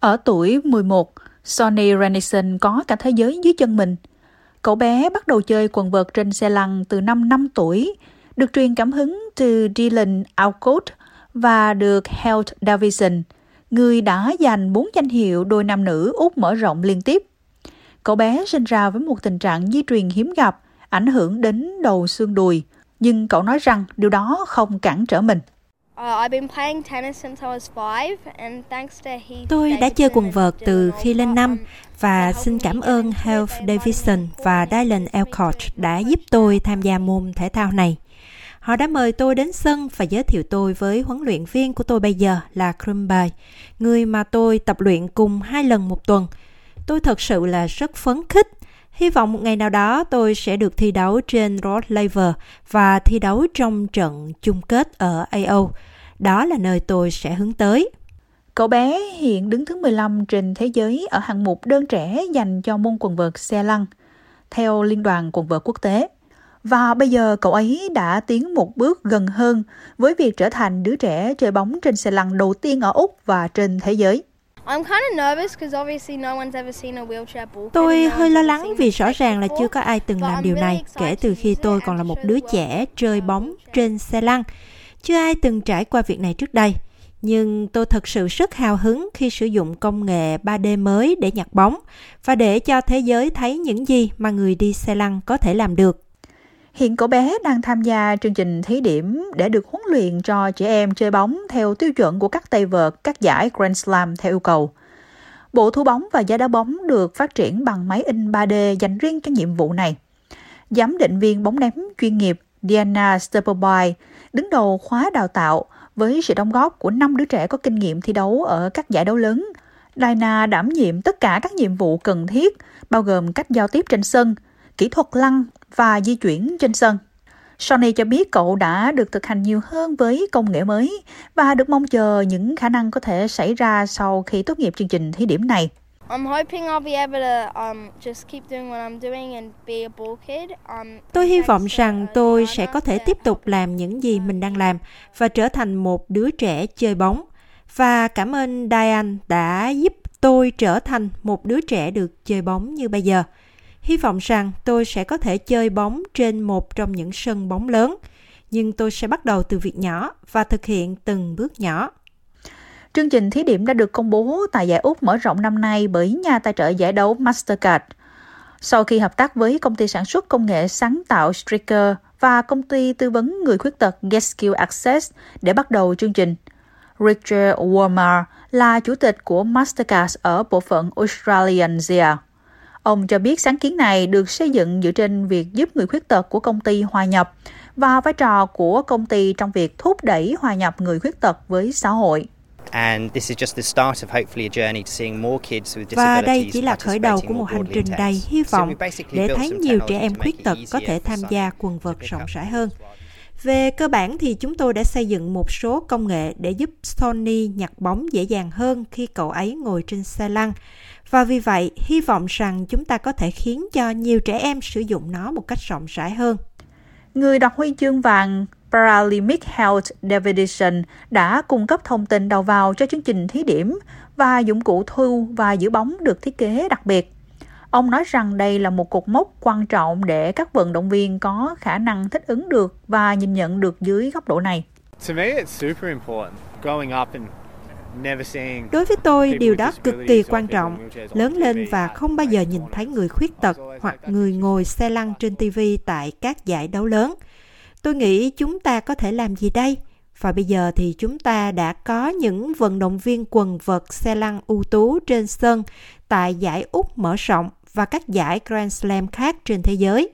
Ở tuổi 11, Sonny Renison có cả thế giới dưới chân mình. Cậu bé bắt đầu chơi quần vợt trên xe lăn từ năm 5 tuổi, được truyền cảm hứng từ Dylan Alcott và được Held Davison, người đã giành bốn danh hiệu đôi nam nữ Úc mở rộng liên tiếp. Cậu bé sinh ra với một tình trạng di truyền hiếm gặp, ảnh hưởng đến đầu xương đùi, nhưng cậu nói rằng điều đó không cản trở mình. Tôi đã chơi quần vợt từ khi lên năm và xin cảm ơn Health Davidson và Dylan Elcott đã giúp tôi tham gia môn thể thao này. Họ đã mời tôi đến sân và giới thiệu tôi với huấn luyện viên của tôi bây giờ là Krumbai, người mà tôi tập luyện cùng hai lần một tuần. Tôi thật sự là rất phấn khích. Hy vọng một ngày nào đó tôi sẽ được thi đấu trên Rod Laver và thi đấu trong trận chung kết ở AO. Đó là nơi tôi sẽ hướng tới. Cậu bé hiện đứng thứ 15 trên thế giới ở hạng mục đơn trẻ dành cho môn quần vợt xe lăn, theo Liên đoàn quần vợt quốc tế. Và bây giờ cậu ấy đã tiến một bước gần hơn với việc trở thành đứa trẻ chơi bóng trên xe lăn đầu tiên ở Úc và trên thế giới. Tôi hơi lo lắng vì rõ ràng là chưa có ai từng làm điều này kể từ khi tôi còn là một đứa trẻ chơi bóng trên xe lăn. Chưa ai từng trải qua việc này trước đây. Nhưng tôi thật sự rất hào hứng khi sử dụng công nghệ 3D mới để nhặt bóng và để cho thế giới thấy những gì mà người đi xe lăn có thể làm được. Hiện cậu bé đang tham gia chương trình thí điểm để được huấn luyện cho trẻ em chơi bóng theo tiêu chuẩn của các tay vợt, các giải Grand Slam theo yêu cầu. Bộ thu bóng và giá đá bóng được phát triển bằng máy in 3D dành riêng cho nhiệm vụ này. Giám định viên bóng ném chuyên nghiệp Diana Stepperby đứng đầu khóa đào tạo với sự đóng góp của 5 đứa trẻ có kinh nghiệm thi đấu ở các giải đấu lớn. Diana đảm nhiệm tất cả các nhiệm vụ cần thiết, bao gồm cách giao tiếp trên sân, kỹ thuật lăn và di chuyển trên sân. Sony cho biết cậu đã được thực hành nhiều hơn với công nghệ mới và được mong chờ những khả năng có thể xảy ra sau khi tốt nghiệp chương trình thí điểm này. Tôi hy vọng rằng tôi sẽ có thể tiếp tục làm những gì mình đang làm và trở thành một đứa trẻ chơi bóng. Và cảm ơn Diane đã giúp tôi trở thành một đứa trẻ được chơi bóng như bây giờ. Hy vọng rằng tôi sẽ có thể chơi bóng trên một trong những sân bóng lớn, nhưng tôi sẽ bắt đầu từ việc nhỏ và thực hiện từng bước nhỏ. Chương trình thí điểm đã được công bố tại giải Úc mở rộng năm nay bởi nhà tài trợ giải đấu Mastercard. Sau khi hợp tác với công ty sản xuất công nghệ sáng tạo Striker và công ty tư vấn người khuyết tật GetSkill Access để bắt đầu chương trình, Richard Walmart là chủ tịch của Mastercard ở bộ phận Australasia. Ông cho biết sáng kiến này được xây dựng dựa trên việc giúp người khuyết tật của công ty hòa nhập và vai trò của công ty trong việc thúc đẩy hòa nhập người khuyết tật với xã hội. Và đây chỉ là khởi đầu của một hành trình đầy hy vọng để thấy nhiều trẻ em khuyết tật có thể tham gia quần vợt rộng rãi hơn. Về cơ bản thì chúng tôi đã xây dựng một số công nghệ để giúp Sony nhặt bóng dễ dàng hơn khi cậu ấy ngồi trên xe lăn. Và vì vậy, hy vọng rằng chúng ta có thể khiến cho nhiều trẻ em sử dụng nó một cách rộng rãi hơn. Người đoạt huy chương vàng Paralympic Health Davidson đã cung cấp thông tin đầu vào cho chương trình thí điểm và dụng cụ thu và giữ bóng được thiết kế đặc biệt. Ông nói rằng đây là một cột mốc quan trọng để các vận động viên có khả năng thích ứng được và nhìn nhận được dưới góc độ này. Đối với tôi, điều đó cực kỳ quan trọng. Lớn lên và không bao giờ nhìn thấy người khuyết tật hoặc người ngồi xe lăn trên TV tại các giải đấu lớn. Tôi nghĩ chúng ta có thể làm gì đây? Và bây giờ thì chúng ta đã có những vận động viên quần vợt xe lăn ưu tú trên sân tại giải Úc mở rộng và các giải Grand Slam khác trên thế giới.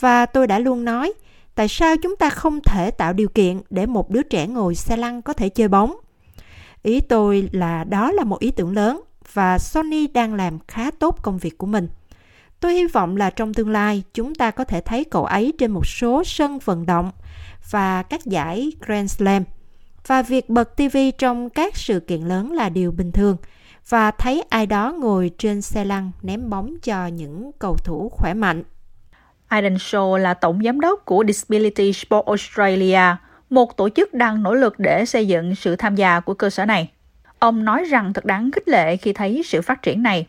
Và tôi đã luôn nói, tại sao chúng ta không thể tạo điều kiện để một đứa trẻ ngồi xe lăn có thể chơi bóng? Ý tôi là đó là một ý tưởng lớn và Sony đang làm khá tốt công việc của mình. Tôi hy vọng là trong tương lai chúng ta có thể thấy cậu ấy trên một số sân vận động và các giải Grand Slam. Và việc bật TV trong các sự kiện lớn là điều bình thường và thấy ai đó ngồi trên xe lăn ném bóng cho những cầu thủ khỏe mạnh. Aidan Shaw là tổng giám đốc của Disability Sport Australia, một tổ chức đang nỗ lực để xây dựng sự tham gia của cơ sở này. Ông nói rằng thật đáng khích lệ khi thấy sự phát triển này.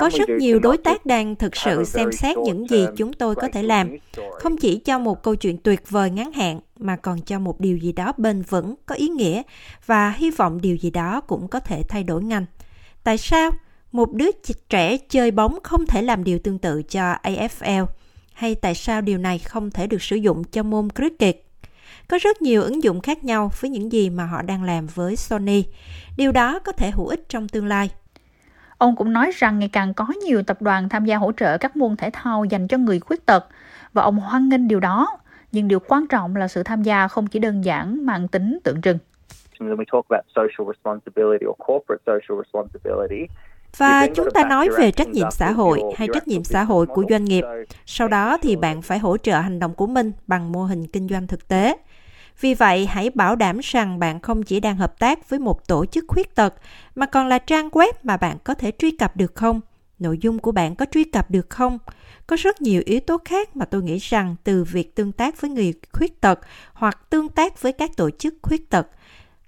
Có rất nhiều đối tác đang thực sự xem xét những gì chúng tôi có thể làm, không chỉ cho một câu chuyện tuyệt vời ngắn hạn, mà còn cho một điều gì đó bền vững, có ý nghĩa và hy vọng điều gì đó cũng có thể thay đổi ngành. Tại sao một đứa trẻ chơi bóng không thể làm điều tương tự cho AFL? Hay tại sao điều này không thể được sử dụng cho môn cricket? Có rất nhiều ứng dụng khác nhau với những gì mà họ đang làm với Sony. Điều đó có thể hữu ích trong tương lai. Ông cũng nói rằng ngày càng có nhiều tập đoàn tham gia hỗ trợ các môn thể thao dành cho người khuyết tật và ông hoan nghênh điều đó. Nhưng điều quan trọng là sự tham gia không chỉ đơn giản mang tính tượng trưng. Và chúng ta nói về trách nhiệm xã hội hay trách nhiệm xã hội của doanh nghiệp. Sau đó thì bạn phải hỗ trợ hành động của mình bằng mô hình kinh doanh thực tế. Vì vậy, hãy bảo đảm rằng bạn không chỉ đang hợp tác với một tổ chức khuyết tật, mà còn là trang web mà bạn có thể truy cập được không? Nội dung của bạn có truy cập được không? Có rất nhiều yếu tố khác mà tôi nghĩ rằng từ việc tương tác với người khuyết tật hoặc tương tác với các tổ chức khuyết tật,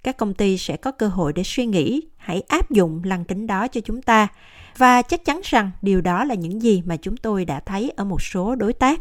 các công ty sẽ có cơ hội để suy nghĩ, hãy áp dụng lăng kính đó cho chúng ta. Và chắc chắn rằng điều đó là những gì mà chúng tôi đã thấy ở một số đối tác.